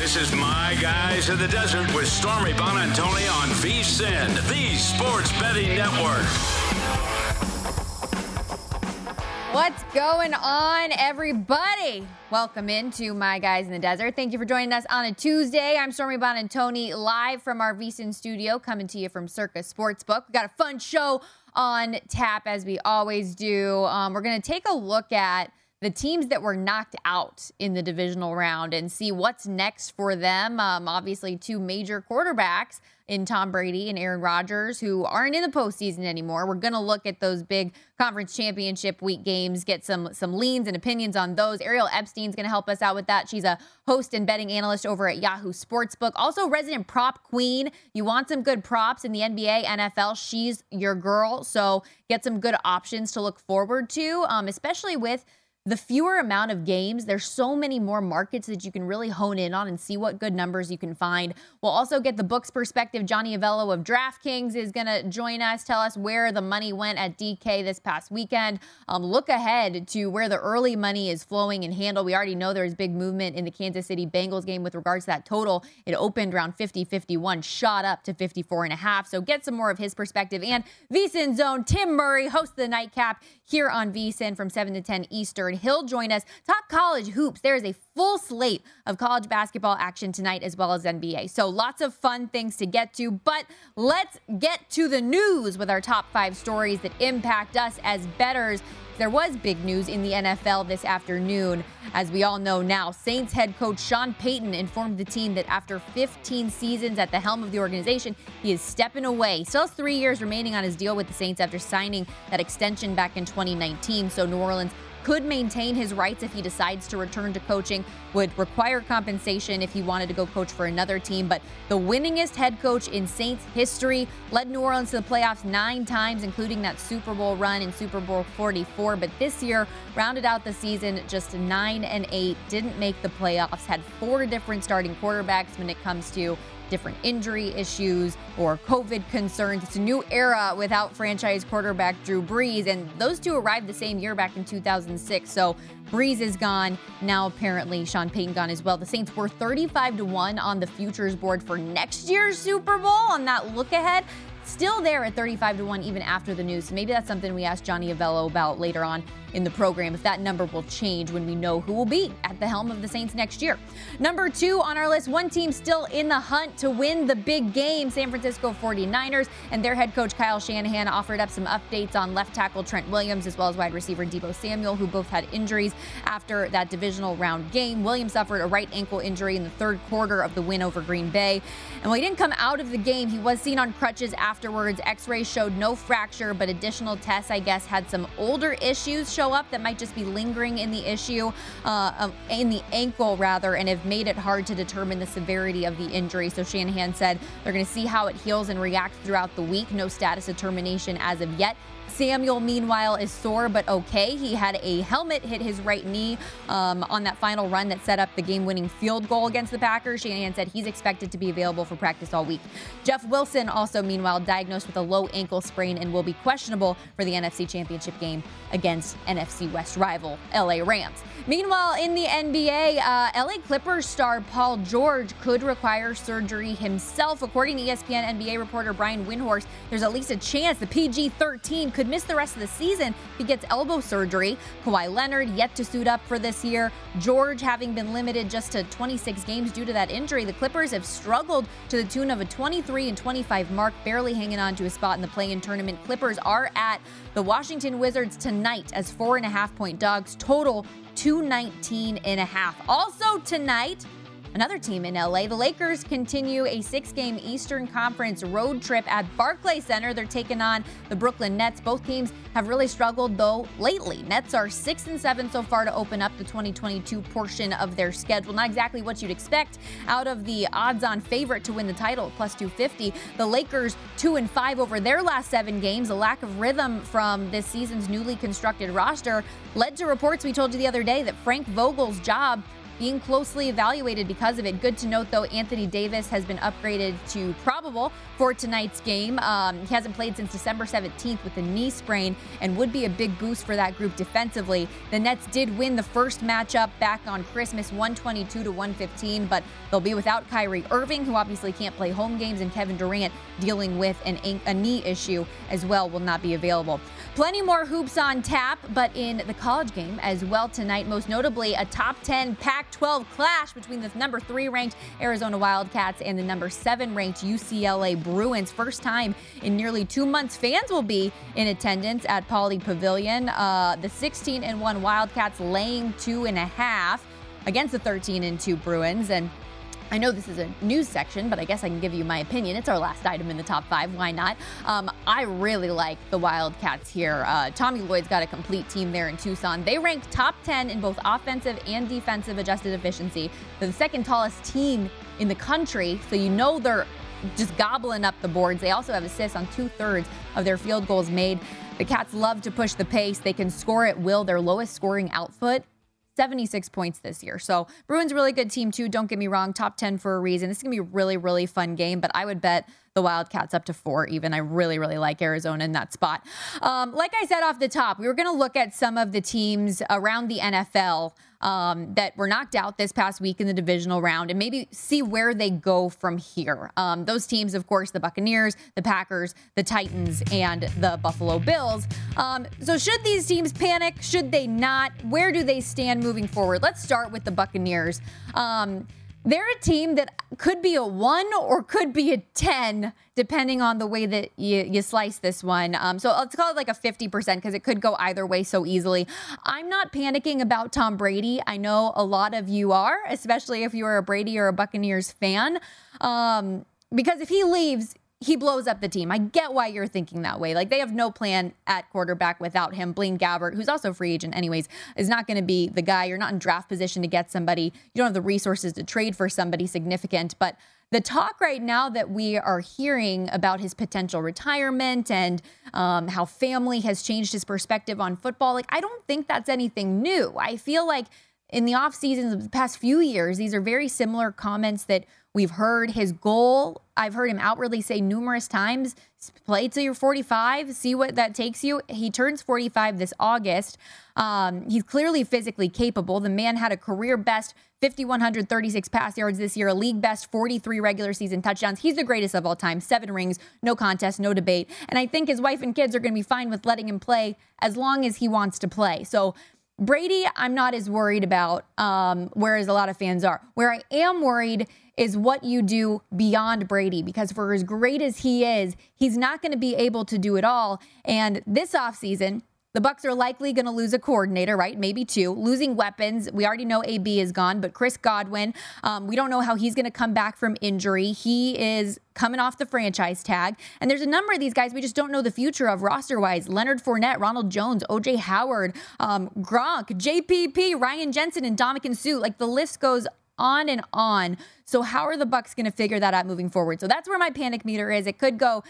This is My Guys in the Desert with Stormy Buonantony on VSIN, the Sports Betting Network. What's going on, everybody? Welcome into My Guys in the Desert. Thank you for joining us on a Tuesday. I'm Stormy Buonantony, live from our VSIN studio, coming to you from Circa Sportsbook. We got a fun show on tap, as we always do. Um, we're going to take a look at the teams that were knocked out in the divisional round and see what's next for them. Um, obviously, two major quarterbacks in Tom Brady and Aaron Rodgers who aren't in the postseason anymore. We're going to look at those big conference championship week games, get some some leans and opinions on those. Ariel Epstein's going to help us out with that. She's a host and betting analyst over at Yahoo Sportsbook. Also, resident prop queen. You want some good props in the NBA, NFL? She's your girl. So get some good options to look forward to, um, especially with the fewer amount of games, there's so many more markets that you can really hone in on and see what good numbers you can find. We'll also get the books perspective. Johnny Avello of DraftKings is going to join us, tell us where the money went at DK this past weekend. Um, look ahead to where the early money is flowing and handle. We already know there's big movement in the Kansas City Bengals game with regards to that total. It opened around 50 51, shot up to 54 and a half. So get some more of his perspective. And VSIN Zone, Tim Murray, host of the nightcap here on VSIN from 7 to 10 Eastern. He'll join us. Talk college hoops. There is a full slate of college basketball action tonight as well as NBA. So lots of fun things to get to. But let's get to the news with our top five stories that impact us as bettors. There was big news in the NFL this afternoon. As we all know now, Saints head coach Sean Payton informed the team that after 15 seasons at the helm of the organization, he is stepping away. Still has three years remaining on his deal with the Saints after signing that extension back in 2019. So New Orleans could maintain his rights if he decides to return to coaching, would require compensation if he wanted to go coach for another team. But the winningest head coach in Saints history led New Orleans to the playoffs nine times, including that Super Bowl run in Super Bowl 44. But this year, rounded out the season just nine and eight, didn't make the playoffs, had four different starting quarterbacks when it comes to different injury issues or COVID concerns. It's a new era without franchise quarterback Drew Brees, and those two arrived the same year back in 2006. So Brees is gone. Now apparently Sean Payton gone as well. The Saints were 35 to 1 on the futures board for next year's Super Bowl on that look ahead still there at 35 to 1 even after the news. So maybe that's something we ask Johnny Avello about later on in the program if that number will change when we know who will be at the helm of the Saints next year. Number two on our list, one team still in the hunt to win the big game San Francisco 49ers. And their head coach Kyle Shanahan offered up some updates on left tackle Trent Williams as well as wide receiver Deebo Samuel, who both had injuries after that divisional round game. Williams suffered a right ankle injury in the third quarter of the win over Green Bay. And while he didn't come out of the game, he was seen on crutches afterwards. X rays showed no fracture, but additional tests, I guess, had some older issues show up that might just be lingering in the issue, uh, in the ankle rather, and have made it hard to determine the severity of the injury. So Shanahan said they're going to see how it heals and reacts throughout the week. No status determination as of yet. Samuel, meanwhile, is sore but okay. He had a helmet hit his right knee um, on that final run that set up the game winning field goal against the Packers. Shanahan said he's expected to be available for practice all week. Jeff Wilson, also, meanwhile, diagnosed with a low ankle sprain and will be questionable for the NFC Championship game against NFC West rival LA Rams. Meanwhile, in the NBA, uh, LA Clippers star Paul George could require surgery himself. According to ESPN NBA reporter Brian Windhorst, there's at least a chance the PG 13 could could miss the rest of the season if he gets elbow surgery. Kawhi Leonard yet to suit up for this year. George having been limited just to 26 games due to that injury. The Clippers have struggled to the tune of a 23 and 25 mark, barely hanging on to a spot in the play-in tournament. Clippers are at the Washington Wizards tonight as four and a half point dogs. Total 219 and a half. Also tonight, Another team in LA, the Lakers continue a six game Eastern Conference road trip at Barclays Center. They're taking on the Brooklyn Nets. Both teams have really struggled, though, lately. Nets are six and seven so far to open up the 2022 portion of their schedule. Not exactly what you'd expect out of the odds on favorite to win the title, plus 250. The Lakers, two and five over their last seven games. A lack of rhythm from this season's newly constructed roster led to reports we told you the other day that Frank Vogel's job being closely evaluated because of it. Good to note, though, Anthony Davis has been upgraded to probable for tonight's game. Um, he hasn't played since December 17th with a knee sprain and would be a big boost for that group defensively. The Nets did win the first matchup back on Christmas 122 to 115, but they'll be without Kyrie Irving, who obviously can't play home games, and Kevin Durant dealing with an, a knee issue as well will not be available. Plenty more hoops on tap, but in the college game as well tonight, most notably a top 10 Pac 12 clash between the number three ranked Arizona Wildcats and the number seven ranked UCLA Bruins. First time in nearly two months, fans will be in attendance at Pauley Pavilion. Uh, the 16 and 1 Wildcats laying two and a half against the 13 and 2 Bruins. And I know this is a news section, but I guess I can give you my opinion. It's our last item in the top five. Why not? Um, I really like the Wildcats here. Uh, Tommy Lloyd's got a complete team there in Tucson. They rank top 10 in both offensive and defensive adjusted efficiency. They're the second tallest team in the country, so you know they're just gobbling up the boards. They also have assists on two thirds of their field goals made. The Cats love to push the pace. They can score at will. Their lowest scoring output 76 points this year. So Bruins really good team too. Don't get me wrong, top 10 for a reason. This is gonna be a really, really fun game, but I would bet the Wildcats up to four even. I really, really like Arizona in that spot. Um, like I said off the top, we were gonna look at some of the teams around the NFL um, that were knocked out this past week in the divisional round and maybe see where they go from here. Um, those teams, of course, the Buccaneers, the Packers, the Titans, and the Buffalo Bills. Um, so, should these teams panic? Should they not? Where do they stand moving forward? Let's start with the Buccaneers. Um, they're a team that could be a one or could be a 10, depending on the way that you, you slice this one. Um, so let's call it like a 50% because it could go either way so easily. I'm not panicking about Tom Brady. I know a lot of you are, especially if you're a Brady or a Buccaneers fan. Um, because if he leaves, he blows up the team. I get why you're thinking that way. Like they have no plan at quarterback without him. Blaine Gabbert, who's also free agent anyways, is not going to be the guy. You're not in draft position to get somebody. You don't have the resources to trade for somebody significant. But the talk right now that we are hearing about his potential retirement and um, how family has changed his perspective on football, like I don't think that's anything new. I feel like in the off seasons of the past few years, these are very similar comments that we've heard. His goal, I've heard him outwardly say numerous times play till you're 45, see what that takes you. He turns 45 this August. Um, he's clearly physically capable. The man had a career best 5,136 pass yards this year, a league best 43 regular season touchdowns. He's the greatest of all time. Seven rings, no contest, no debate. And I think his wife and kids are going to be fine with letting him play as long as he wants to play. So, Brady, I'm not as worried about, um, whereas a lot of fans are. Where I am worried is what you do beyond Brady, because for as great as he is, he's not going to be able to do it all. And this offseason, the Bucs are likely going to lose a coordinator, right? Maybe two. Losing weapons. We already know AB is gone, but Chris Godwin, um, we don't know how he's going to come back from injury. He is coming off the franchise tag. And there's a number of these guys we just don't know the future of roster wise. Leonard Fournette, Ronald Jones, OJ Howard, um, Gronk, JPP, Ryan Jensen, and Ndamukong Suh. Like the list goes on and on. So how are the Bucs going to figure that out moving forward? So that's where my panic meter is. It could go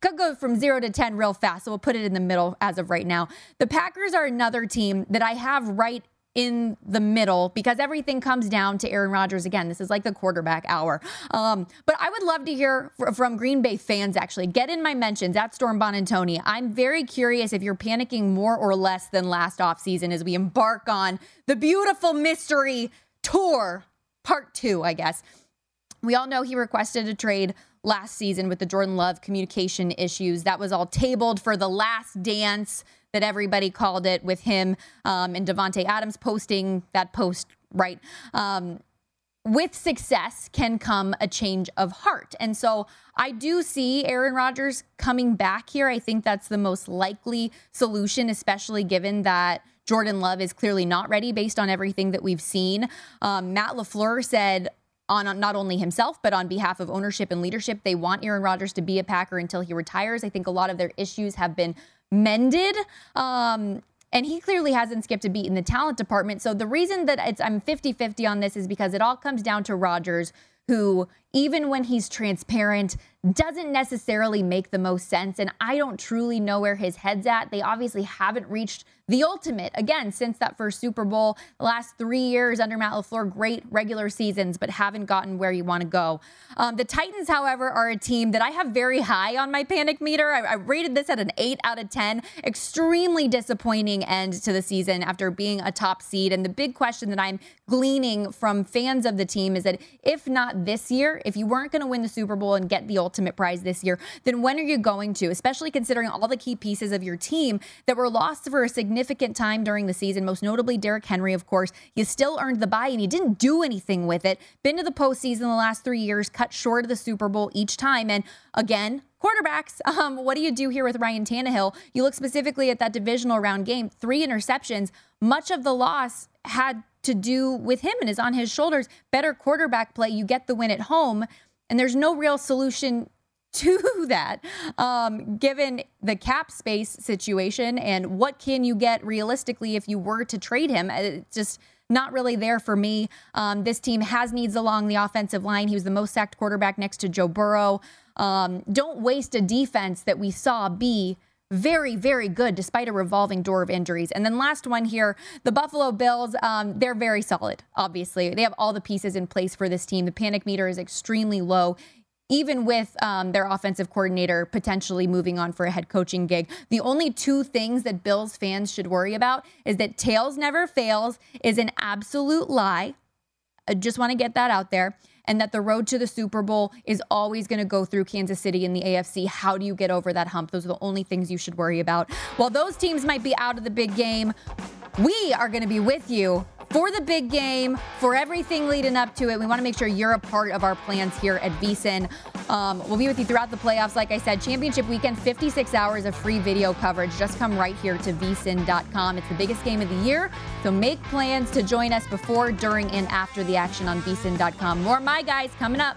could go from zero to 10 real fast. So we'll put it in the middle as of right now. The Packers are another team that I have right in the middle because everything comes down to Aaron Rodgers again. This is like the quarterback hour. Um, but I would love to hear from Green Bay fans actually. Get in my mentions at Storm bon and Tony. I'm very curious if you're panicking more or less than last offseason as we embark on the beautiful mystery tour, part two, I guess. We all know he requested a trade last season with the Jordan Love communication issues. That was all tabled for the last dance that everybody called it with him um, and Davante Adams posting that post, right? Um, with success can come a change of heart. And so I do see Aaron Rodgers coming back here. I think that's the most likely solution, especially given that Jordan Love is clearly not ready based on everything that we've seen. Um, Matt LaFleur said on not only himself, but on behalf of ownership and leadership, they want Aaron Rodgers to be a Packer until he retires. I think a lot of their issues have been mended. Um, and he clearly hasn't skipped a beat in the talent department. So the reason that I'm 50 50 on this is because it all comes down to Rodgers, who, even when he's transparent, doesn't necessarily make the most sense. And I don't truly know where his head's at. They obviously haven't reached the ultimate again since that first Super Bowl. The last three years under Matt LaFleur, great regular seasons, but haven't gotten where you want to go. Um, the Titans, however, are a team that I have very high on my panic meter. I, I rated this at an 8 out of 10. Extremely disappointing end to the season after being a top seed. And the big question that I'm gleaning from fans of the team is that if not this year, if you weren't going to win the Super Bowl and get the ultimate prize this year, then when are you going to, especially considering all the key pieces of your team that were lost for a significant time during the season, most notably Derrick Henry, of course. You still earned the bye and you didn't do anything with it. Been to the postseason the last three years, cut short of the Super Bowl each time. And again, quarterbacks. Um, what do you do here with Ryan Tannehill? You look specifically at that divisional round game, three interceptions. Much of the loss had to do with him and is on his shoulders. Better quarterback play, you get the win at home. And there's no real solution to that, um, given the cap space situation and what can you get realistically if you were to trade him. Uh, it's just not really there for me. Um, this team has needs along the offensive line. He was the most sacked quarterback next to Joe Burrow. Um, don't waste a defense that we saw be very, very good despite a revolving door of injuries. And then last one here, the Buffalo Bills, um, they're very solid, obviously. They have all the pieces in place for this team. The panic meter is extremely low even with um, their offensive coordinator potentially moving on for a head coaching gig. The only two things that Bills fans should worry about is that tails never fails is an absolute lie. I just want to get that out there. And that the road to the Super Bowl is always going to go through Kansas City in the AFC. How do you get over that hump? Those are the only things you should worry about. While those teams might be out of the big game, we are going to be with you for the big game, for everything leading up to it. We want to make sure you're a part of our plans here at VSIN. Um, we'll be with you throughout the playoffs. Like I said, championship weekend, 56 hours of free video coverage. Just come right here to vsin.com. It's the biggest game of the year, so make plans to join us before, during, and after the action on vsin.com. More My Guys coming up.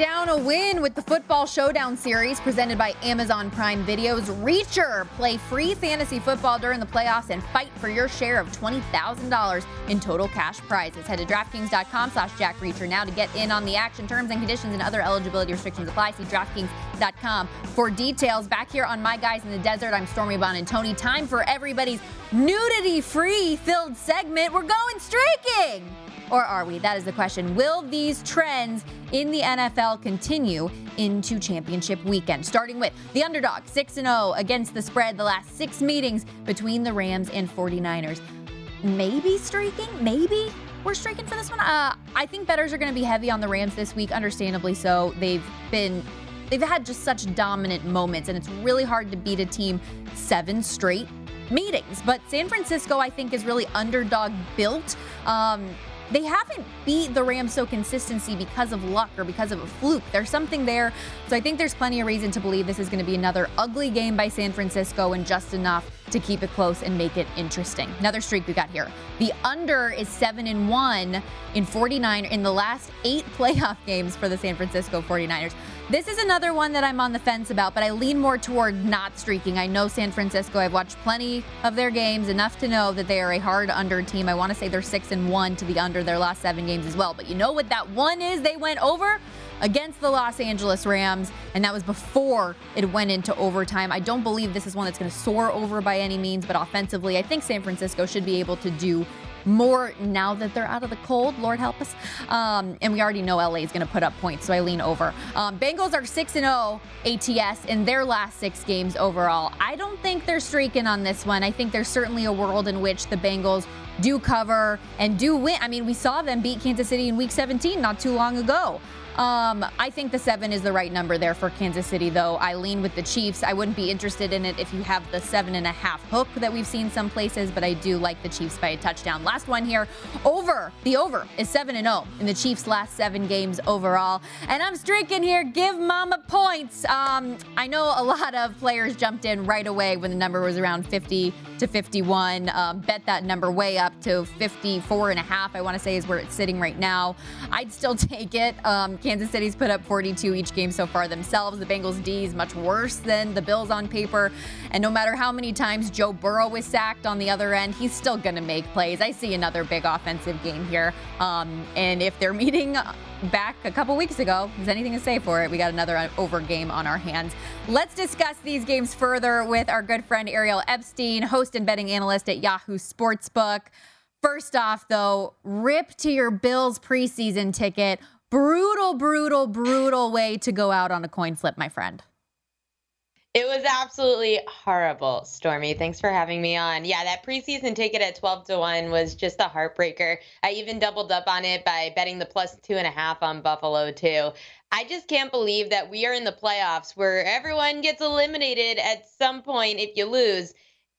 Down a win with the Football Showdown series presented by Amazon Prime Video's Reacher. Play free fantasy football during the playoffs and fight for your share of $20,000 in total cash prizes. Head to DraftKings.com slash Jack Reacher now to get in on the action. Terms and conditions and other eligibility restrictions apply. See DraftKings.com for details. Back here on My Guys in the Desert, I'm Stormy Buonantony. Time for everybody's nudity-free filled segment. We're going streaking! Or are we? That is the question. Will these trends in the NFL continue into championship weekend? Starting with the underdog, 6 0 against the spread, the last six meetings between the Rams and 49ers. maybe streaking, maybe we're streaking for this one. Uh, I think bettors are going to be heavy on the Rams this week, understandably so. They've been they've had just such dominant moments, and it's really hard to beat a team seven straight meetings. But San Francisco, I think, is really underdog built. Um, they haven't beat the Rams so consistency because of luck or because of a fluke. There's something there. So I think there's plenty of reason to believe this is going to be another ugly game by San Francisco and just enough to keep it close and make it interesting. Another streak we got here. The under is 7 and 1 in 49 in the last 8 playoff games for the San Francisco 49ers. This is another one that I'm on the fence about, but I lean more toward not streaking. I know San Francisco. I've watched plenty of their games, enough to know that they are a hard under team. I want to say they're 6 and 1 to the under their last 7 games as well. But you know what that one is they went over? against the Los Angeles Rams, and that was before it went into overtime. I don't believe this is one that's going to soar over by any means, but offensively, I think San Francisco should be able to do more now that they're out of the cold. Lord help us. Um, and we already know LA is going to put up points, so I lean over. Um, Bengals are 6 0 ATS in their last six games overall. I don't think they're streaking on this one. I think there's certainly a world in which the Bengals do cover and do win. I mean, we saw them beat Kansas City in week 17 not too long ago. Um, I think the seven is the right number there for Kansas City, though. I lean with the Chiefs. I wouldn't be interested in it if you have the seven and a half hook that we've seen some places, but I do like the Chiefs by a touchdown. Last one here over. The over is 7 and 0 in the Chiefs' last seven games overall. And I'm streaking here. Give Mama points. Um, I know a lot of players jumped in right away when the number was around 50 to 51. Um, bet that number way up to 54 and a half, I want to say, is where it's sitting right now. I'd still take it. Um, City's put up 42 each game so far themselves. The Bengals D is much worse than the Bills on paper. And no matter how many times Joe Burrow was sacked on the other end, he's still going to make plays. I see another big offensive game here. Um, and if they're meeting back a couple weeks ago, there's anything to say for it, we got another over game on our hands. Let's discuss these games further with our good friend Ariel Epstein, host and betting analyst at Yahoo Sportsbook. First off, though, rip to your Bills preseason ticket brutal, brutal, brutal way to go out on a coin flip, my friend. It was absolutely horrible, Stormy. Thanks for having me on. Yeah, that preseason ticket at 12 to 1 was just a heartbreaker. I even doubled up on it by betting the plus two and a half on Buffalo, too. I just can't believe that we are in the playoffs where everyone gets eliminated at some point if you lose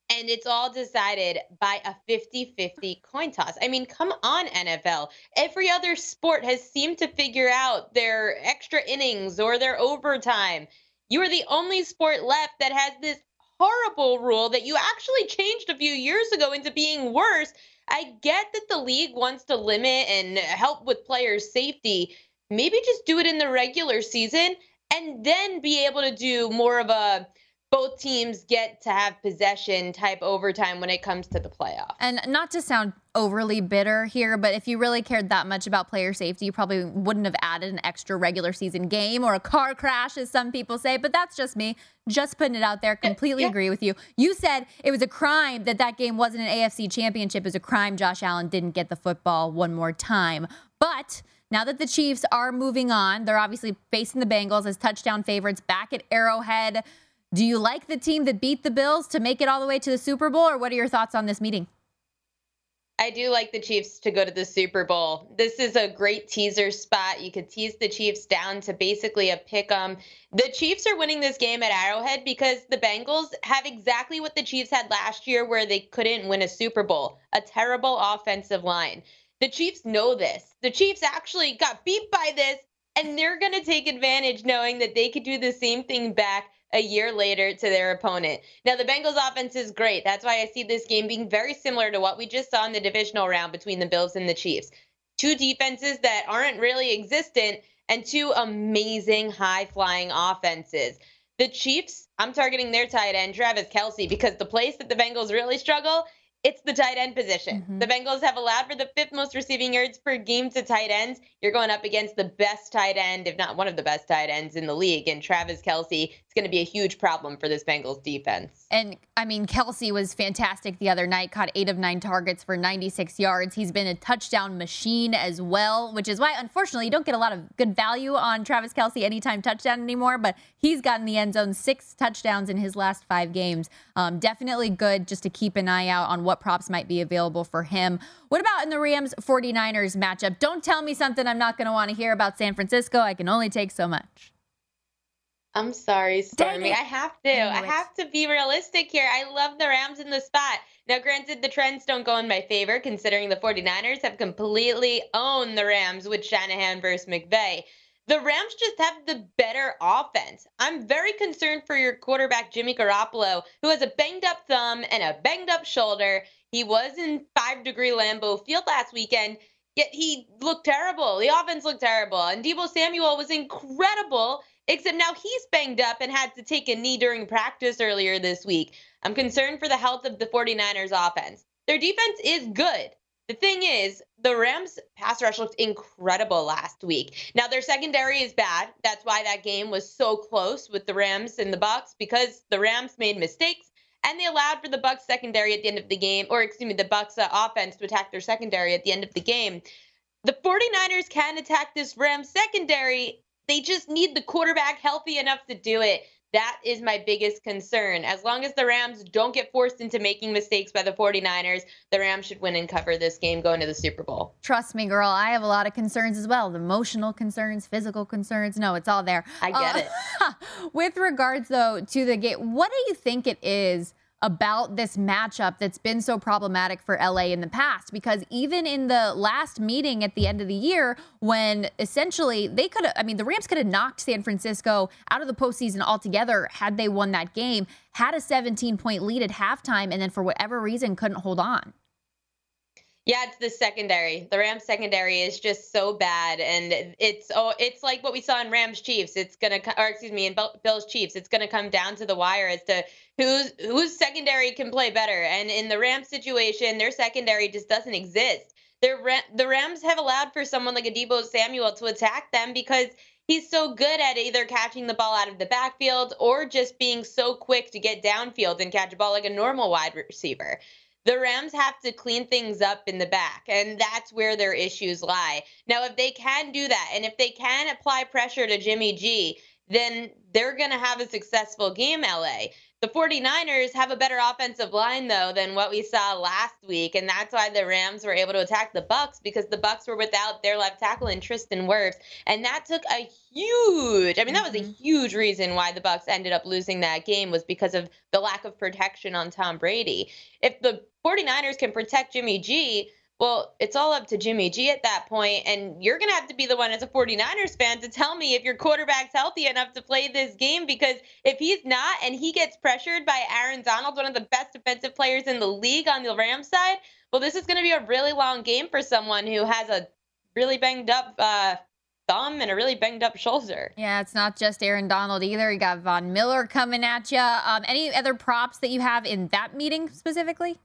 and it's all decided by a 50-50 coin toss. I mean, come on NFL. Every other sport has seemed to figure out their extra innings or their overtime. You are the only sport left that has this horrible rule that you actually changed a few years ago into being worse. I get that the league wants to limit and help with players' safety. Maybe just do it in the regular season and then be able to do more of a both teams get to have possession type overtime when it comes to the playoff. And not to sound overly bitter here, but if you really cared that much about player safety, you probably wouldn't have added an extra regular season game or a car crash, as some people say. But that's just me, just putting it out there. Completely yeah. agree with you. You said it was a crime that that game wasn't an AFC championship. It was a crime Josh Allen didn't get the football one more time. But now that the Chiefs are moving on, they're obviously facing the Bengals as touchdown favorites back at Arrowhead. Do you like the team that beat the Bills to make it all the way to the Super Bowl, or what are your thoughts on this meeting? I do like the Chiefs to go to the Super Bowl. This is a great teaser spot. You could tease the Chiefs down to basically a pick 'em. The Chiefs are winning this game at Arrowhead because the Bengals have exactly what the Chiefs had last year where they couldn't win a Super Bowl, a terrible offensive line. The Chiefs know this. The Chiefs actually got beat by this and they're going to take advantage knowing that they could do the same thing back a year later to their opponent. Now, the Bengals offense is great. That's why I see this game being very similar to what we just saw in the divisional round between the Bills and the Chiefs. Two defenses that aren't really existent and two amazing high flying offenses. The Chiefs, I'm targeting their tight end, Travis Kelce, because the place that the Bengals really struggle it's the tight end position. Mm-hmm. The Bengals have allowed for the fifth most receiving yards per game to tight ends. You're going up against the best tight end, if not one of the best tight ends in the league, and Travis Kelce it's going to be a huge problem for this Bengals defense. And I mean, Kelce was fantastic the other night, caught eight of nine targets for 96 yards. He's been a touchdown machine as well, which is why, unfortunately, you don't get a lot of good value on Travis Kelce anytime touchdown anymore, but he's gotten the end zone six touchdowns in his last five games. Um, definitely good just to keep an eye out on what props might be available for him. What about in the Rams 49ers matchup? Don't tell me something I'm not going to want to hear about San Francisco. I can only take so much. I'm sorry, Stormy. I have to. I, I have to be realistic here. I love the Rams in the spot. Now, granted, the trends don't go in my favor, considering the 49ers have completely owned the Rams with Shanahan versus McVay. The Rams just have the better offense. I'm very concerned for your quarterback, Jimmy Garoppolo, who has a banged up thumb and a banged up shoulder. He was in five degree Lambeau Field last weekend, yet he looked terrible. The offense looked terrible. And Deebo Samuel was incredible Except now he's banged up and had to take a knee during practice earlier this week. I'm concerned for the health of the 49ers offense. Their defense is good. The thing is, the Rams pass rush looked incredible last week. Now their secondary is bad. That's why that game was so close with the Rams and the Bucs because the Rams made mistakes and they allowed for the Bucs secondary at the end of the game, or excuse me, the Bucs uh, offense to attack their secondary at the end of the game. The 49ers can attack this Rams secondary they just need the quarterback healthy enough to do it. That is my biggest concern. As long as the Rams don't get forced into making mistakes by the 49ers, the Rams should win and cover this game going to the Super Bowl. Trust me, girl. I have a lot of concerns as well The emotional concerns, physical concerns. No, it's all there. I get uh, it. with regards, though, to the game, what do you think it is? About this matchup that's been so problematic for LA in the past because even in the last meeting at the end of the year when essentially they could have I mean the Rams could have knocked San Francisco out of the postseason altogether had they won that game, had a 17 point lead at halftime and then for whatever reason couldn't hold on. Yeah, it's the secondary. The Rams secondary is just so bad, and it's oh, it's like what we saw in Rams Chiefs. It's gonna, or excuse me, in Bills Chiefs. It's gonna come down to the wire as to who's whose secondary can play better. And in the Rams situation, their secondary just doesn't exist. Their the Rams have allowed for someone like a Deebo Samuel to attack them because he's so good at either catching the ball out of the backfield or just being so quick to get downfield and catch a ball like a normal wide receiver the Rams have to clean things up in the back, and that's where their issues lie. Now, if they can do that, and if they can apply pressure to Jimmy G, then they're going to have a successful game, LA. The 49ers have a better offensive line though than what we saw last week, and that's why the Rams were able to attack the Bucs because the Bucs were without their left tackle in Tristan Wirfs, and that took a huge. I mean, that was a mm-hmm. huge reason why the Bucs ended up losing that game was because of the lack of protection on Tom Brady. If the 49ers can protect Jimmy G, well, it's all up to Jimmy G at that point, and you're going to have to be the one as a 49ers fan to tell me if your quarterback's healthy enough to play this game because if he's not and he gets pressured by Aaron Donald, one of the best defensive players in the league on the Rams side, well, this is going to be a really long game for someone who has a really banged up uh, thumb and a really banged up shoulder. Yeah, it's not just Aaron Donald either. You got Von Miller coming at you. Um, any other props that you have in that meeting specifically?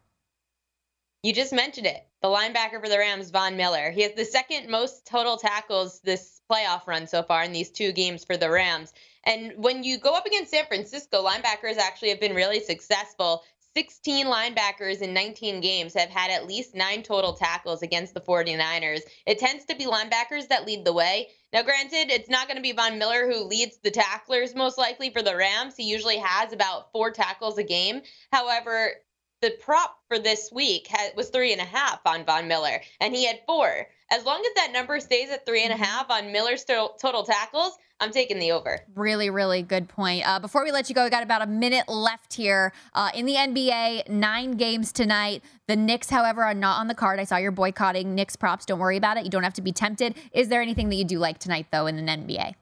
You just mentioned it. The linebacker for the Rams, Von Miller. He has the second most total tackles this playoff run so far in these two games for the Rams. And when you go up against San Francisco, linebackers actually have been really successful. 16 linebackers in 19 games have had at least nine total tackles against the 49ers. It tends to be linebackers that lead the way. Now, granted, it's not going to be Von Miller who leads the tacklers most likely for the Rams. He usually has about four tackles a game. However, the prop for this week had, was three and a half on Von Miller, and he had four. As long as that number stays at three and a mm-hmm. half on Miller's to- total tackles, I'm taking the over. Really, really good point. Uh, before we let you go, we got about a minute left here uh, in the NBA. Nine games tonight. The Knicks, however, are not on the card. I saw you're boycotting Knicks props. Don't worry about it. You don't have to be tempted. Is there anything that you do like tonight, though, in an NBA?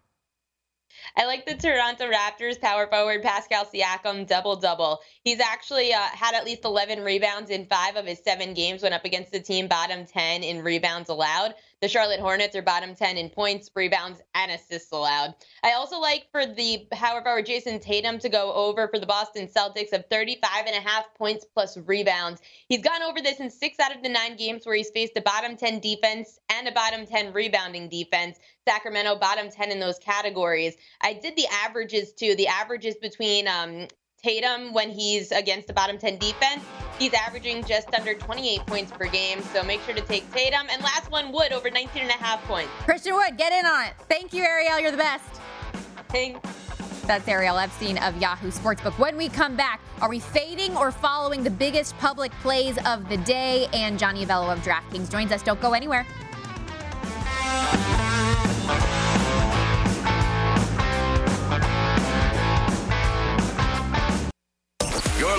I like the Toronto Raptors power forward Pascal Siakam double double. He's actually uh, had at least 11 rebounds in five of his seven games. Went up against the team bottom 10 in rebounds allowed. The Charlotte Hornets are bottom 10 in points, rebounds, and assists allowed. I also like for the however Jayson Tatum to go over for the Boston Celtics of 35 and a half points plus rebounds. He's gone over this in six out of the nine games where he's faced a bottom 10 defense and a bottom 10 rebounding defense. Sacramento bottom 10 in those categories. I did the averages too. The averages between um, Tatum when he's against the bottom 10 defense. He's averaging just under 28 points per game. So make sure to take Tatum. And last one, Wood over 19 and a half points. Christian Wood, get in on it. Thank you, Ariel. You're the best. Thanks. That's Ariel Epstein of Yahoo Sportsbook. When we come back, are we fading or following the biggest public plays of the day? And Johnny Avello of DraftKings joins us. Don't go anywhere.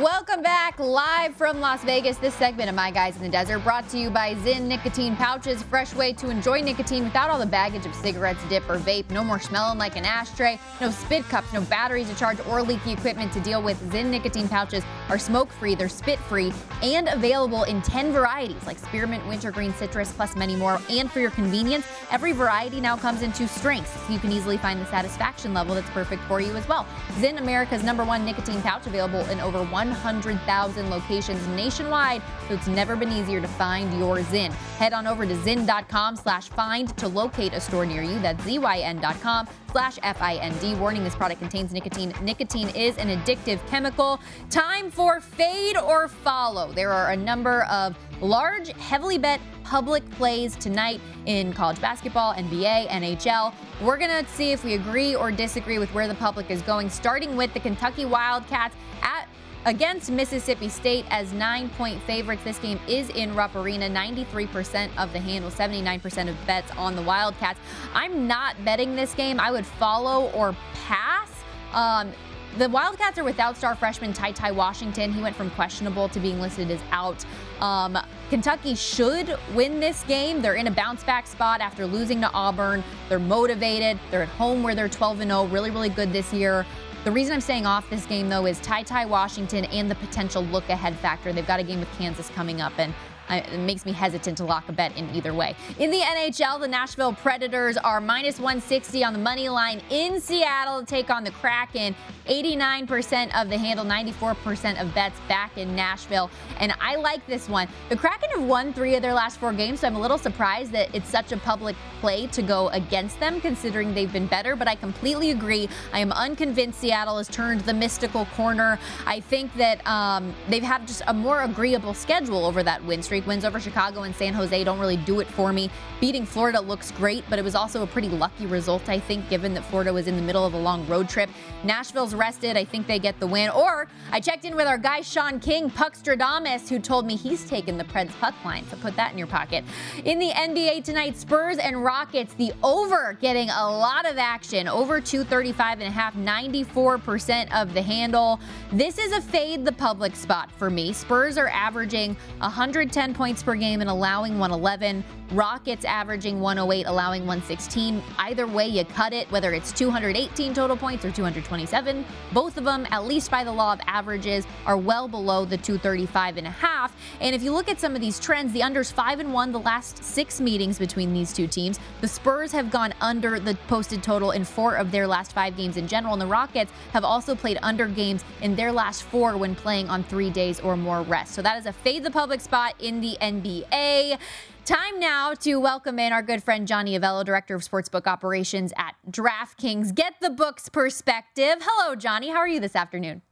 Welcome back live from Las Vegas. This segment of My Guys in the Desert brought to you by Zyn Nicotine Pouches. Fresh way to enjoy nicotine without all the baggage of cigarettes, dip, or vape. No more smelling like an ashtray. No spit cups, no batteries to charge, or leaky equipment to deal with. Zyn Nicotine Pouches are smoke free, they're spit free, and available in 10 varieties like spearmint, wintergreen, citrus, plus many more. And for your convenience, every variety now comes in two strengths, so you can easily find the satisfaction level that's perfect for you as well. Zyn, America's number one nicotine pouch, available in over 100,000 locations nationwide, so it's never been easier to find your Zyn. Head on over to zyn.com slash find to locate a store near you. That's zyn.com slash F-I-N-D. Warning, this product contains nicotine. Nicotine is an addictive chemical. Time for fade or follow. There are a number of large, heavily bet public plays tonight in college basketball, NBA, NHL. We're going to see if we agree or disagree with where the public is going, starting with the Kentucky Wildcats at against Mississippi State as nine point favorites. This game is in Rupp Arena. 93% of the handle, 79% of bets on the Wildcats. I'm not betting this game. I would follow or pass. Um, the Wildcats are without star freshman Ty Ty Washington. He went from questionable to being listed as out. Um, Kentucky should win this game. They're in a bounce back spot after losing to Auburn. They're motivated. They're at home where they're 12 0, really, really good this year. The reason I'm staying off this game, though, is Ty Ty Washington and the potential look ahead factor. They've got a game with Kansas coming up, and it makes me hesitant to lock a bet in either way. In the NHL, the Nashville Predators are minus 160 on the money line in Seattle to take on the Kraken. 89% of the handle, 94% of bets back in Nashville. And I like this one. The Kraken have won three of their last four games, so I'm a little surprised that it's such a public play to go against them, considering they've been better. But I completely agree. I am unconvinced Seattle has turned the mystical corner. I think that um, they've had just a more agreeable schedule over that win streak. Wins over Chicago and San Jose don't really do it for me. Beating Florida looks great, but it was also a pretty lucky result, I think, given that Florida was in the middle of a long road trip. Nashville's rested. I think they get the win. Or I checked in with our guy Sean King, Puckstradamus, who told me he's taken the Preds puck line. So put that in your pocket. In the NBA tonight, Spurs and Rockets, the over getting a lot of action. Over 235 and a half, 94% of the handle. This is a fade the public spot for me. Spurs are averaging 110 points per game and allowing 111. Rockets averaging 108, allowing 116. Either way, you cut it, whether it's 218 total points or 227. Both of them, at least by the law of averages, are well below the 235 and a half. And if you look at some of these trends, the unders 5 and 1 the last six meetings between these two teams. The Spurs have gone under the posted total in four of their last five games in general. And the Rockets have also played under games in their last four when playing on three days or more rest. So that is a fade the public spot in the NBA. Time now to welcome in our good friend Johnny Avello, Director of Sportsbook Operations at DraftKings. Get the books perspective. Hello, Johnny. How are you this afternoon?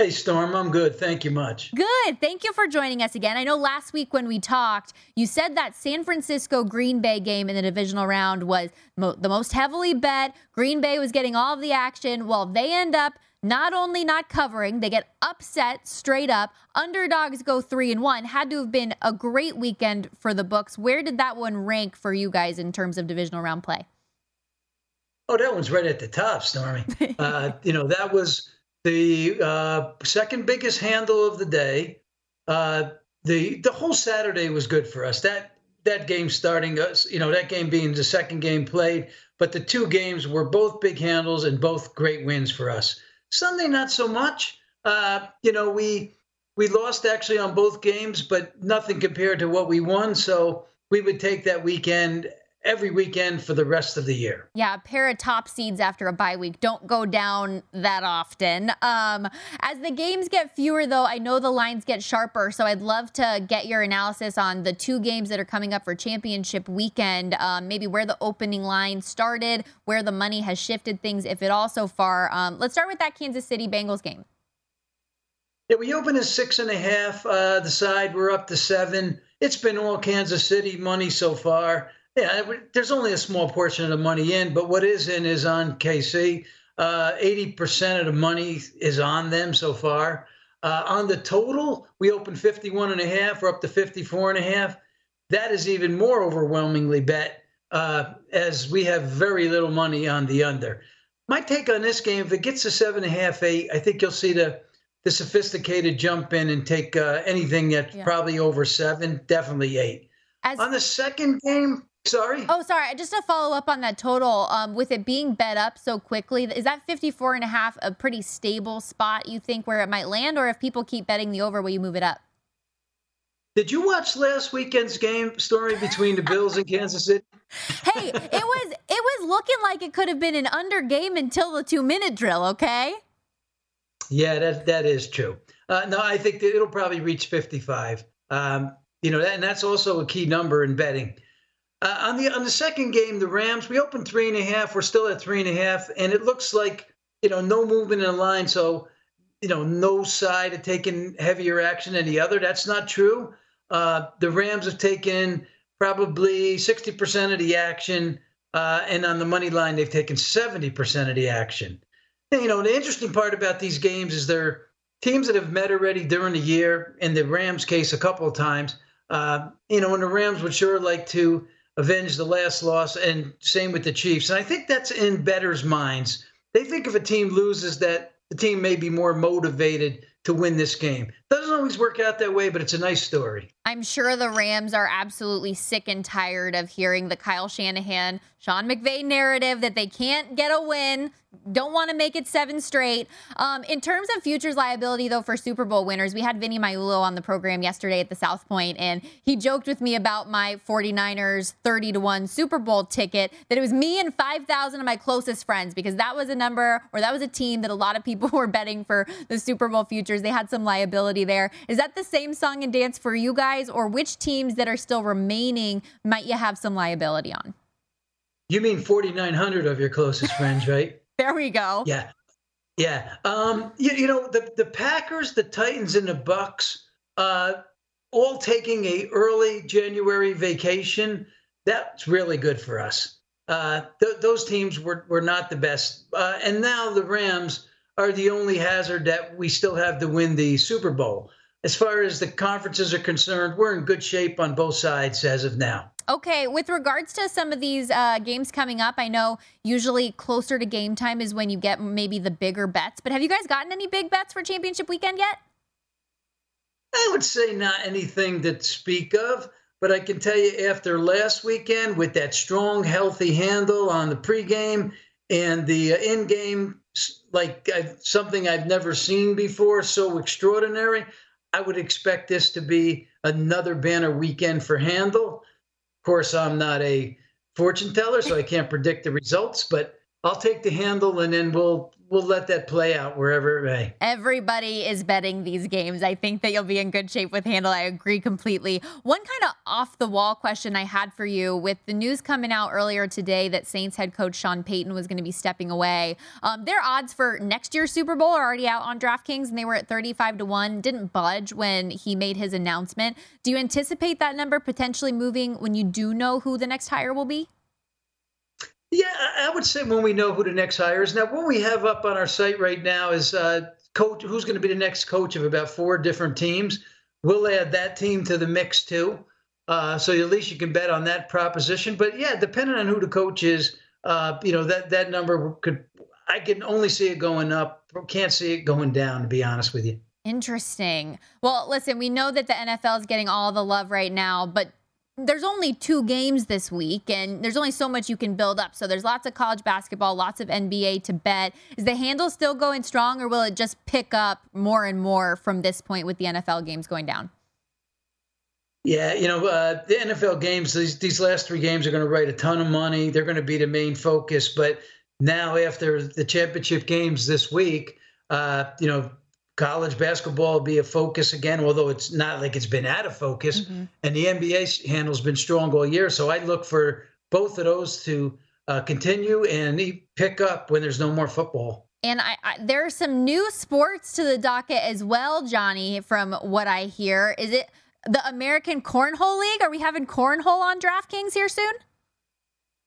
Hey, Storm. I'm good. Thank you much. Good. Thank you for joining us again. I know last week when we talked, you said that San Francisco Green Bay game in the divisional round was mo- the most heavily bet. Green Bay was getting all of the action. Well, they end up not only not covering, they get upset straight up. Underdogs go three and one. Had to have been a great weekend for the books. Where did that one rank for you guys in terms of divisional round play? Oh, that one's right at the top, Stormy. uh, you know, that was the uh, second biggest handle of the day. Uh, the the whole Saturday was good for us. That that game starting, us, you know, that game being the second game played, but the two games were both big handles and both great wins for us. Sunday, not so much. Uh, you know, we we lost actually on both games, but nothing compared to what we won. So we would take that weekend every weekend for the rest of the year. Yeah, a pair of top seeds after a bye week don't go down that often. Um, as the games get fewer, though, I know the lines get sharper. So I'd love to get your analysis on the two games that are coming up for championship weekend. Um, maybe where the opening line started, where the money has shifted things, if at all, so far. Um, let's start with that Kansas City Bengals game. Yeah, we opened at six and a half. Uh, the side we're up to seven. It's been all Kansas City money so far. Yeah, there's only a small portion of the money in, but what is in is on KC. Uh, 80% of the money is on them so far. Uh, on the total, we opened 51 and a half. We're up to 54 and a half. That is even more overwhelmingly bet uh, as we have very little money on the under. My take on this game, if it gets to seven and a half, eight, I think you'll see the the sophisticated jump in and take uh, anything that's yeah. probably over seven, definitely eight. As, on the second game, Sorry. Oh, sorry. Just to follow up on that total, um, with it being bet up so quickly, is that 54 and a half a pretty stable spot you think where it might land? Or if people keep betting the over, will you move it up? Did you watch last weekend's game story between the Bills and Kansas City? hey, it was it was looking like it could have been an under game until the two minute drill. Okay. Yeah, that that is true. Uh, no, I think it'll probably reach 55. Um, you know, and that's also a key number in betting. Uh, on the on the second game, the Rams, we opened three and a half. We're still at three and a half, and it looks like you know no movement in the line. So you know no side have taken heavier action than the other. That's not true. Uh, the Rams have taken probably 60% of the action, uh, and on the money line, they've taken 70% of the action. And, you know, the interesting part about these games is they're teams that have met already during the year. In the Rams' case, a couple of times. Uh, you know, and the Rams would sure like to avenge the last loss, and same with the Chiefs. And I think that's in bettors' minds. They think if a team loses, that the team may be more motivated to win this game. Doesn't always work out that way, but it's a nice story. I'm sure the Rams are absolutely sick and tired of hearing the Kyle Shanahan, Sean McVay narrative that they can't get a win, don't want to make it seven straight. Um, in terms of futures liability, though, for Super Bowl winners, we had Vinny Magliulo on the program yesterday at the South Point, and he joked with me about my 49ers 30 to 1 Super Bowl ticket, that it was me and 5,000 of my closest friends, because that was a number or that was a team that a lot of people were betting for the Super Bowl futures. They had some liability there. Is that the same song and dance for you guys, or which teams that are still remaining might you have some liability on? You mean 4,900 of your closest friends, right? There we go. Yeah. Yeah. Um, you, you know, the, the Packers, the Titans, and the Bucs, uh, all taking a early January vacation. That's really good for us. Uh, th- those teams were, were not the best. Uh, and now the Rams are the only hazard that we still have to win the Super Bowl. As far as the conferences are concerned, we're in good shape on both sides as of now. Okay, with regards to some of these uh, games coming up, I know usually closer to game time is when you get maybe the bigger bets. But have you guys gotten any big bets for championship weekend yet? I would say not anything to speak of, but I can tell you after last weekend with that strong, healthy handle on the pregame and the uh, in-game, like something I've never seen before, so extraordinary. I would expect this to be another banner weekend for handle Of course, I'm not a fortune teller, so I can't predict the results, but I'll take the handle and then we'll we'll let that play out wherever it may. Everybody is betting these games. I think that you'll be in good shape with handle. I agree completely. One kind of off the wall question I had for you with the news coming out earlier today that Saints head coach Sean Payton was going to be stepping away. Um, their odds for next year's Super Bowl are already out on DraftKings and they were at 35 to 1. Didn't budge when he made his announcement. Do you anticipate that number potentially moving when you do know who the next hire will be? Yeah, I would say when we know who the next hire is. Now, what we have up on our site right now is uh, coach who's going to be the next coach of about four different teams. We'll add that team to the mix too. Uh, so at least you can bet on that proposition. But yeah, depending on who the coach is, uh, you know that that number could. I can only see it going up. Can't see it going down. To be honest with you. Interesting. Well, listen, we know that the NFL is getting all the love right now, but there's only two games this week and there's only so much you can build up. So there's lots of college basketball, lots of NBA to bet. Is the handle still going strong or will it just pick up more and more from this point with the NFL games going down? Yeah, you know, uh, the NFL games, these, these last three games are going to write a ton of money. They're going to be the main focus. But now, after the championship games this week, uh, you know, college basketball will be a focus again, although it's not like it's been out of focus. Mm-hmm. And the NBA handle's been strong all year. So I look for both of those to uh, continue and pick up when there's no more football. And I, I, there are some new sports to the docket as well, Johnny, from what I hear. Is it the American Cornhole League? Are we having cornhole on DraftKings here soon?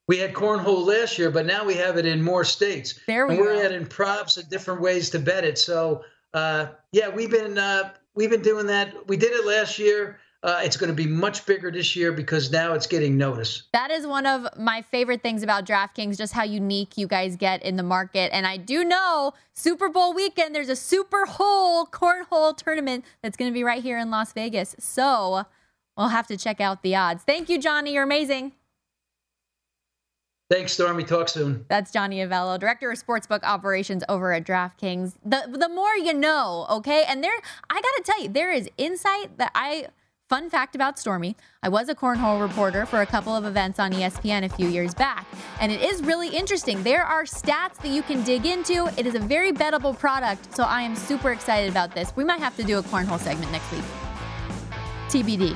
We had cornhole last year, but now we have it in more states. There we and we're go. adding props and different ways to bet it. So uh, yeah, we've been uh, we've been doing that. We did it last year. Uh, it's going to be much bigger this year because now it's getting notice. That is one of my favorite things about DraftKings, just how unique you guys get in the market. And I do know Super Bowl weekend, there's a Super Hole Cornhole tournament that's going to be right here in Las Vegas. So we'll have to check out the odds. Thank you, Johnny. You're amazing. Thanks, Stormy. Talk soon. That's Johnny Avello, Director of Sportsbook Operations over at DraftKings. The the more you know, okay? And there I gotta tell you, there is insight that I fun fact about Stormy. I was a cornhole reporter for a couple of events on ESPN a few years back. And it is really interesting. There are stats that you can dig into. It is a very bettable product, so I am super excited about this. We might have to do a cornhole segment next week. TBD.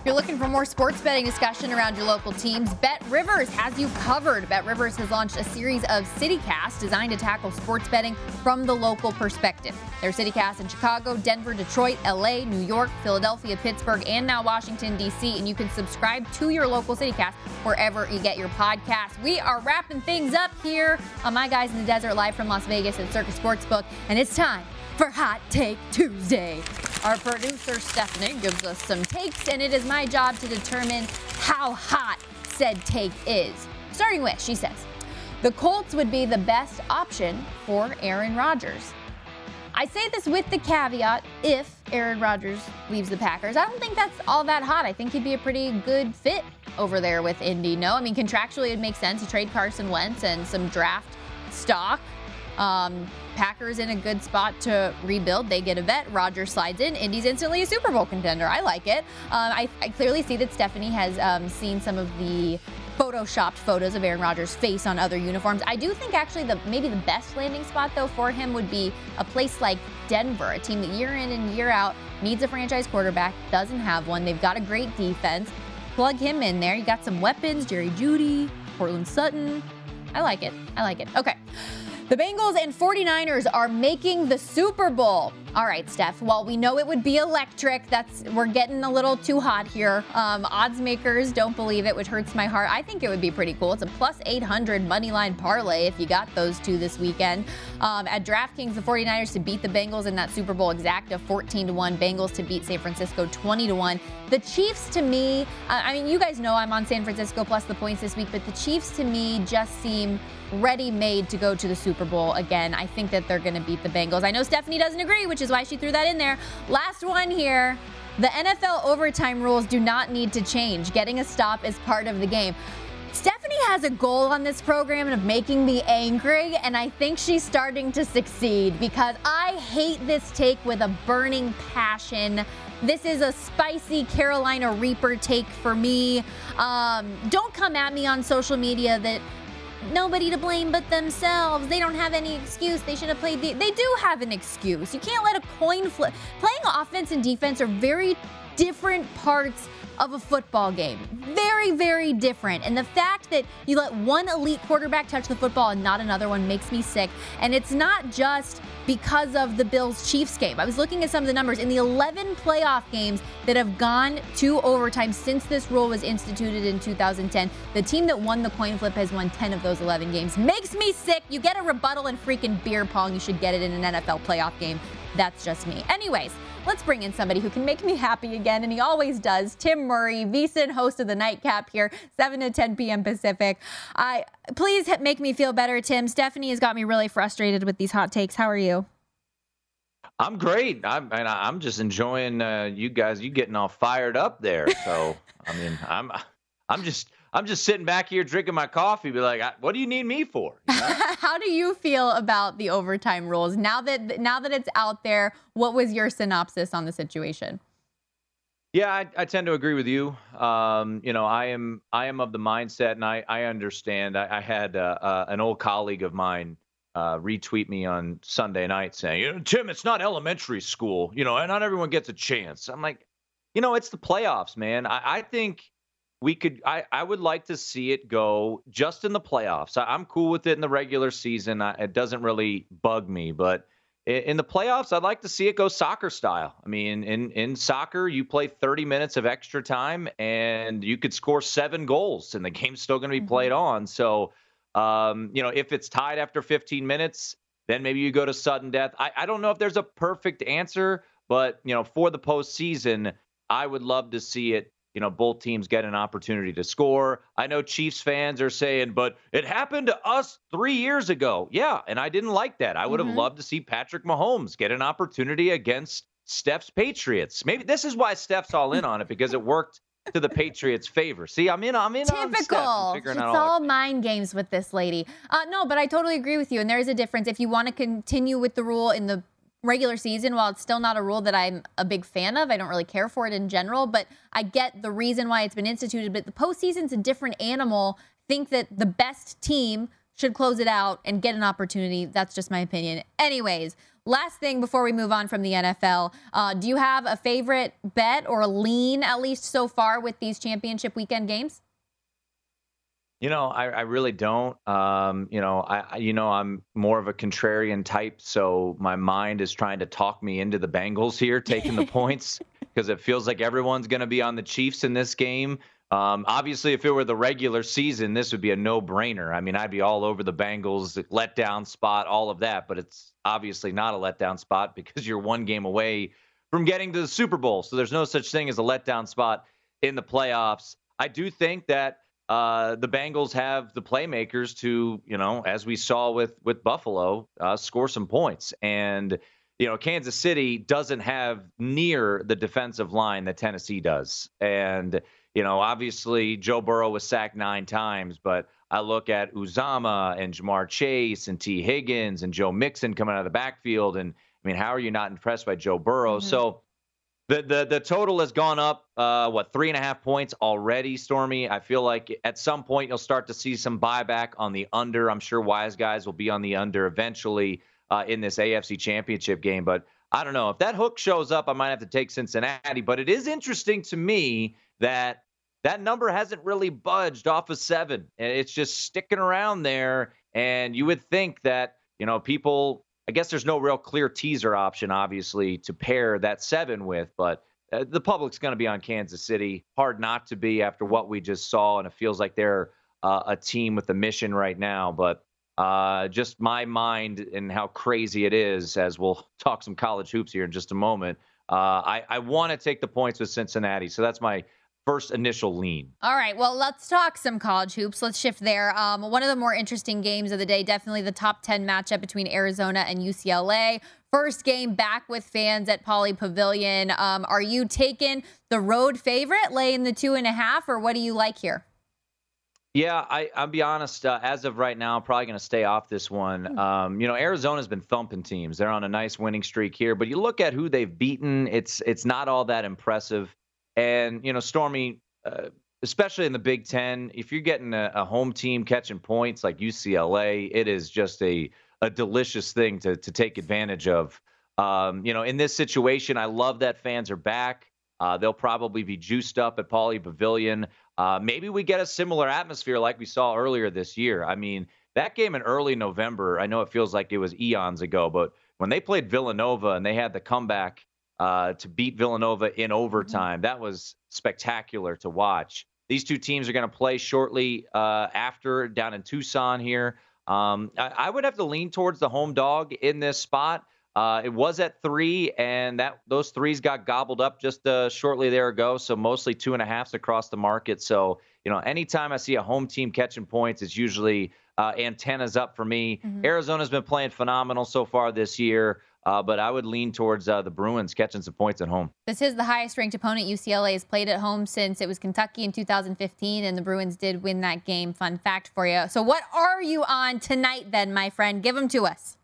If you're looking for more sports betting discussion around your local teams, Bet Rivers has you covered. Bet Rivers has launched a series of CityCasts designed to tackle sports betting from the local perspective. There are CityCasts in Chicago, Denver, Detroit, LA, New York, Philadelphia, Pittsburgh, and now Washington, D.C. And you can subscribe to your local CityCast wherever you get your podcast. We are wrapping things up here on My Guys in the Desert live from Las Vegas at Circus Sportsbook, and it's time for Hot Take Tuesday. Our producer Stephanie gives us some takes, and it is my job to determine how hot said take is. Starting with, she says, the Colts would be the best option for Aaron Rodgers. I say this with the caveat if Aaron Rodgers leaves the Packers. I don't think that's all that hot. I think he'd be a pretty good fit over there with Indy. No, I mean, contractually, it makes sense. to trade Carson Wentz and some draft stock. Um, Packers in a good spot to rebuild. They get a vet. Rodgers slides in. Indy's instantly a Super Bowl contender. I like it. Um, I, I, clearly see that Stephanie has um, seen some of the photoshopped photos of Aaron Rodgers' face on other uniforms. I do think actually the maybe the best landing spot though for him would be a place like Denver, a team that year in and year out needs a franchise quarterback, doesn't have one. They've got a great defense. Plug him in there. You got some weapons, Jerry Jeudy, Courtland Sutton. I like it. I like it. Okay. The Bengals and 49ers are making the Super Bowl. All right, Steph. Well, we know it would be electric. That's we're getting a little too hot here. Um, odds makers don't believe it, which hurts my heart. I think it would be pretty cool. It's a plus 800 money line parlay if you got those two this weekend. Um, at DraftKings, the 49ers to beat the Bengals in that Super Bowl exacta 14 to one. Bengals to beat San Francisco 20 to one. The Chiefs to me, I mean, you guys know I'm on San Francisco plus the points this week, but the Chiefs to me just seem ready made to go to the Super Bowl again. I think that they're going to beat the Bengals. I know Stephanie doesn't agree, which is why she threw that in there. Last one here. The NFL overtime rules do not need to change. Getting a stop is part of the game. Stephanie has a goal on this program of making me angry, and I think she's starting to succeed because I hate this take with a burning passion. This is a spicy Carolina Reaper take for me. Um, don't come at me on social media that nobody to blame but themselves. They don't have any excuse. They should have played the. They do have an excuse. You can't let a coin flip. Playing offense and defense are very different parts of a football game. Very, very different. And the fact that you let one elite quarterback touch the football and not another one makes me sick. And it's not just because of the Bills Chiefs game. I was looking at some of the numbers in the 11 playoff games that have gone to overtime since this rule was instituted in 2010. The team that won the coin flip has won 10 of those 11 games. Makes me sick. You get a rebuttal in freaking beer pong. You should get it in an NFL playoff game. That's just me. Anyways, let's bring in somebody who can make me happy again, and he always does. Tim Murray, VSIN, host of the Nightcap here, 7 to 10 p.m. Pacific. I please make me feel better, Tim. Stephanie has got me really frustrated with these hot takes. How are you? I'm great. I'm and I'm just enjoying uh, you guys. You getting all fired up there. So I mean, I'm I'm just I'm just sitting back here drinking my coffee, be like, what do you need me for? You know? How do you feel about the overtime rules now that now that it's out there? What was your synopsis on the situation? Yeah, I, I tend to agree with you. Um, you know, I am I am of the mindset, and I I understand. I, I had uh, uh, an old colleague of mine uh, retweet me on Sunday night saying, you know, Tim, it's not elementary school, you know, and not everyone gets a chance. I'm like, you know, it's the playoffs, man. I, I think we could I, I would like to see it go just in the playoffs. I, am cool with it in the regular season. I, it doesn't really bug me but in, in, the playoffs i'd like to see it go soccer style. I mean in, in soccer you play 30 minutes of extra time and you could score seven goals and the game's still going to be played mm-hmm. on. So um, you know if it's tied after 15 minutes then maybe you go to sudden death. I, I don't know if there's a perfect answer but you know for the postseason i would love to see it you know, both teams get an opportunity to score. I know Chiefs fans are saying, but it happened to us three years ago. Yeah, and I didn't like that. I would have mm-hmm. loved to see Patrick Mahomes get an opportunity against Steph's Patriots. Maybe this is why Steph's all in on it because it worked to the Patriots' favor. See, I'm in. I'm in. Typical. it's all, all mind games with this lady. Uh, no, but I totally agree with you. And there is a difference. If you want to continue with the rule in the regular season, while it's still not a rule that I'm a big fan of, I don't really care for it in general, but I get the reason why it's been instituted. But the postseason's a different animal. Think that the best team should close it out and get an opportunity. That's just my opinion. Anyways, last thing before we move on from the NFL, uh, do you have a favorite bet or lean, at least so far, with these championship weekend games? You know, I, I really don't. Um, you know, I, I, you know I'm more of a contrarian type, so my mind is trying to talk me into the Bengals here, taking the points because it feels like everyone's going to be on the Chiefs in this game. Um, obviously, if it were the regular season, this would be a no-brainer. I mean, I'd be all over the Bengals, letdown spot, all of that. But it's obviously not a letdown spot because you're one game away from getting to the Super Bowl. So there's no such thing as a letdown spot in the playoffs. I do think that uh, the Bengals have the playmakers to, you know, as we saw with with Buffalo, uh, score some points. And you know, Kansas City doesn't have near the defensive line that Tennessee does. And you know, obviously Joe Burrow was sacked nine times, but I look at Uzomah and Ja'Marr Chase and Tee Higgins and Joe Mixon coming out of the backfield, and I mean, how are you not impressed by Joe Burrow? Mm-hmm. So the, the the total has gone up uh, what three and a half points already stormy? I feel like at some point you'll start to see some buyback on the under. I'm sure wise guys will be on the under eventually uh, in this afc championship game but i don't know. If that hook shows up i might have to take cincinnati but it is interesting to me that that number hasn't really budged off of seven. It's just sticking around there and you would think that you know people I guess there's no real clear teaser option, obviously, to pair that seven with, but uh, the public's going to be on Kansas City. Hard not to be after what we just saw, and it feels like they're uh, a team with a mission right now. But uh, just my mind and how crazy it is, as we'll talk some college hoops here in just a moment. Uh, I, I want to take the points with Cincinnati, so that's my first initial lean. All right, well, let's talk some college hoops. Let's shift there. Um, one of the more interesting games of the day, definitely the top 10 matchup between Arizona and UCLA. First game back with fans at Pauley Pavilion. Um, are you taking the road favorite, laying the two and a half, or what do you like here? Yeah, I, I'll be honest. Uh, as of right now, I'm probably going to stay off this one. Hmm. Um, you know, Arizona's been thumping teams. They're on a nice winning streak here, but you look at who they've beaten. It's it's not all that impressive. And you know, Stormy, uh, especially in the Big Ten, if you're getting a, a, home team catching points like UCLA, it is just a a delicious thing to to take advantage of. Um, you know, in this situation, I love that fans are back. Uh, they'll probably be juiced up at Pauley Pavilion. Uh, maybe we get a similar atmosphere like we saw earlier this year. I mean, that game in early November, I know it feels like it was eons ago, but when they played Villanova and they had the comeback uh, to beat Villanova in overtime, mm-hmm. that was spectacular to watch. These two teams are going to play shortly uh, after down in Tucson here. Um, I, I, would have to lean towards the home dog in this spot. Uh, it was at three, and that those threes got gobbled up just uh, shortly there ago. So mostly two and a halfs across the market. So you know, anytime I see a home team catching points, it's usually uh, antennas up for me. Mm-hmm. Arizona's been playing phenomenal so far this year. Uh, but I would lean towards uh, the Bruins catching some points at home. This is the highest ranked opponent UCLA has played at home since it was Kentucky in 2015, and the Bruins did win that game. Fun fact for you. So, what are you on tonight, then, my friend? Give them to us.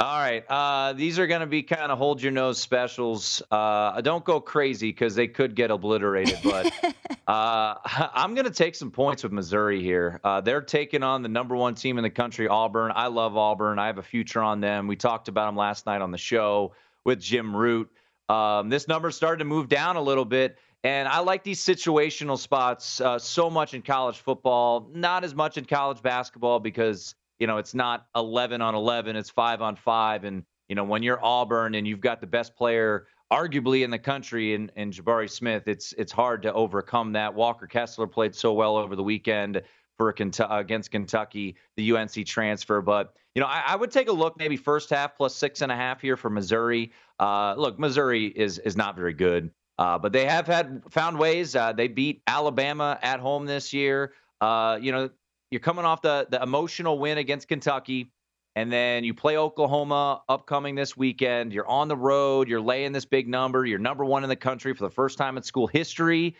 All right. Uh, these are going to be kind of hold your nose specials. Uh, don't go crazy because they could get obliterated. But uh, I'm going to take some points with Missouri here. Uh, they're taking on the number one team in the country, Auburn. I love Auburn. I have a future on them. We talked about them last night on the show with Jim Root. Um, this number started to move down a little bit. And I like these situational spots uh, so much in college football, not as much in college basketball because you know, it's not 11 on 11, it's 5 on 5 and you know, when you're Auburn and you've got the best player arguably in the country in, in Jabari Smith, it's it's hard to overcome that. Walker Kessler played so well over the weekend for against Kentucky, the UNC transfer. But you know, I, I, would take a look maybe first half plus six and a half here for Missouri. Uh, look, Missouri is is not very good, uh, but they have had found ways. Uh, they beat Alabama at home this year. Uh, you know, you're coming off the the emotional win against Kentucky, and then you play Oklahoma upcoming this weekend. You're on the road. You're laying this big number. You're number one in the country for the first time in school history.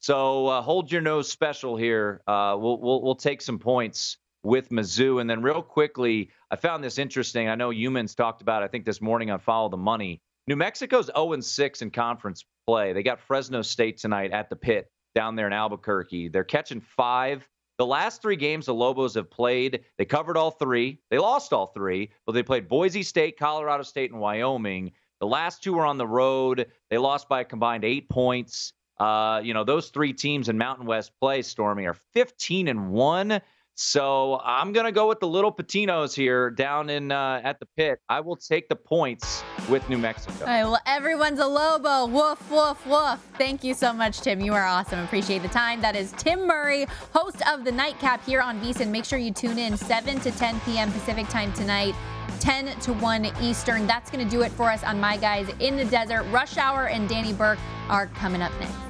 So uh, hold your nose special here. Uh, we'll, we'll we'll take some points with Mizzou, and then real quickly, I found this interesting. I know humans talked about. I think this morning on Follow the Money. New Mexico's 0 and 6 in conference play. They got Fresno State tonight at the pit down there in Albuquerque. They're catching five the last three games the Lobos have played, they covered all three. They lost all three, but they played Boise State, Colorado State, and Wyoming. The last two were on the road. They lost by a combined eight points. Uh, you know, those three teams in Mountain West play, Stormy, are 15 and 1. So I'm going to go with the little Pitinos here down in uh, at the pit. I will take the points with New Mexico. All right, well, everyone's a Lobo. Woof, woof, woof. Thank you so much, Tim. You are awesome. Appreciate the time. That is Tim Murray, host of the Nightcap here on VSiN. Make sure you tune in 7 to 10 p.m. Pacific time tonight. 10 to 1 Eastern. That's going to do it for us on My Guys in the Desert. Rush Hour and Danny Burke are coming up next.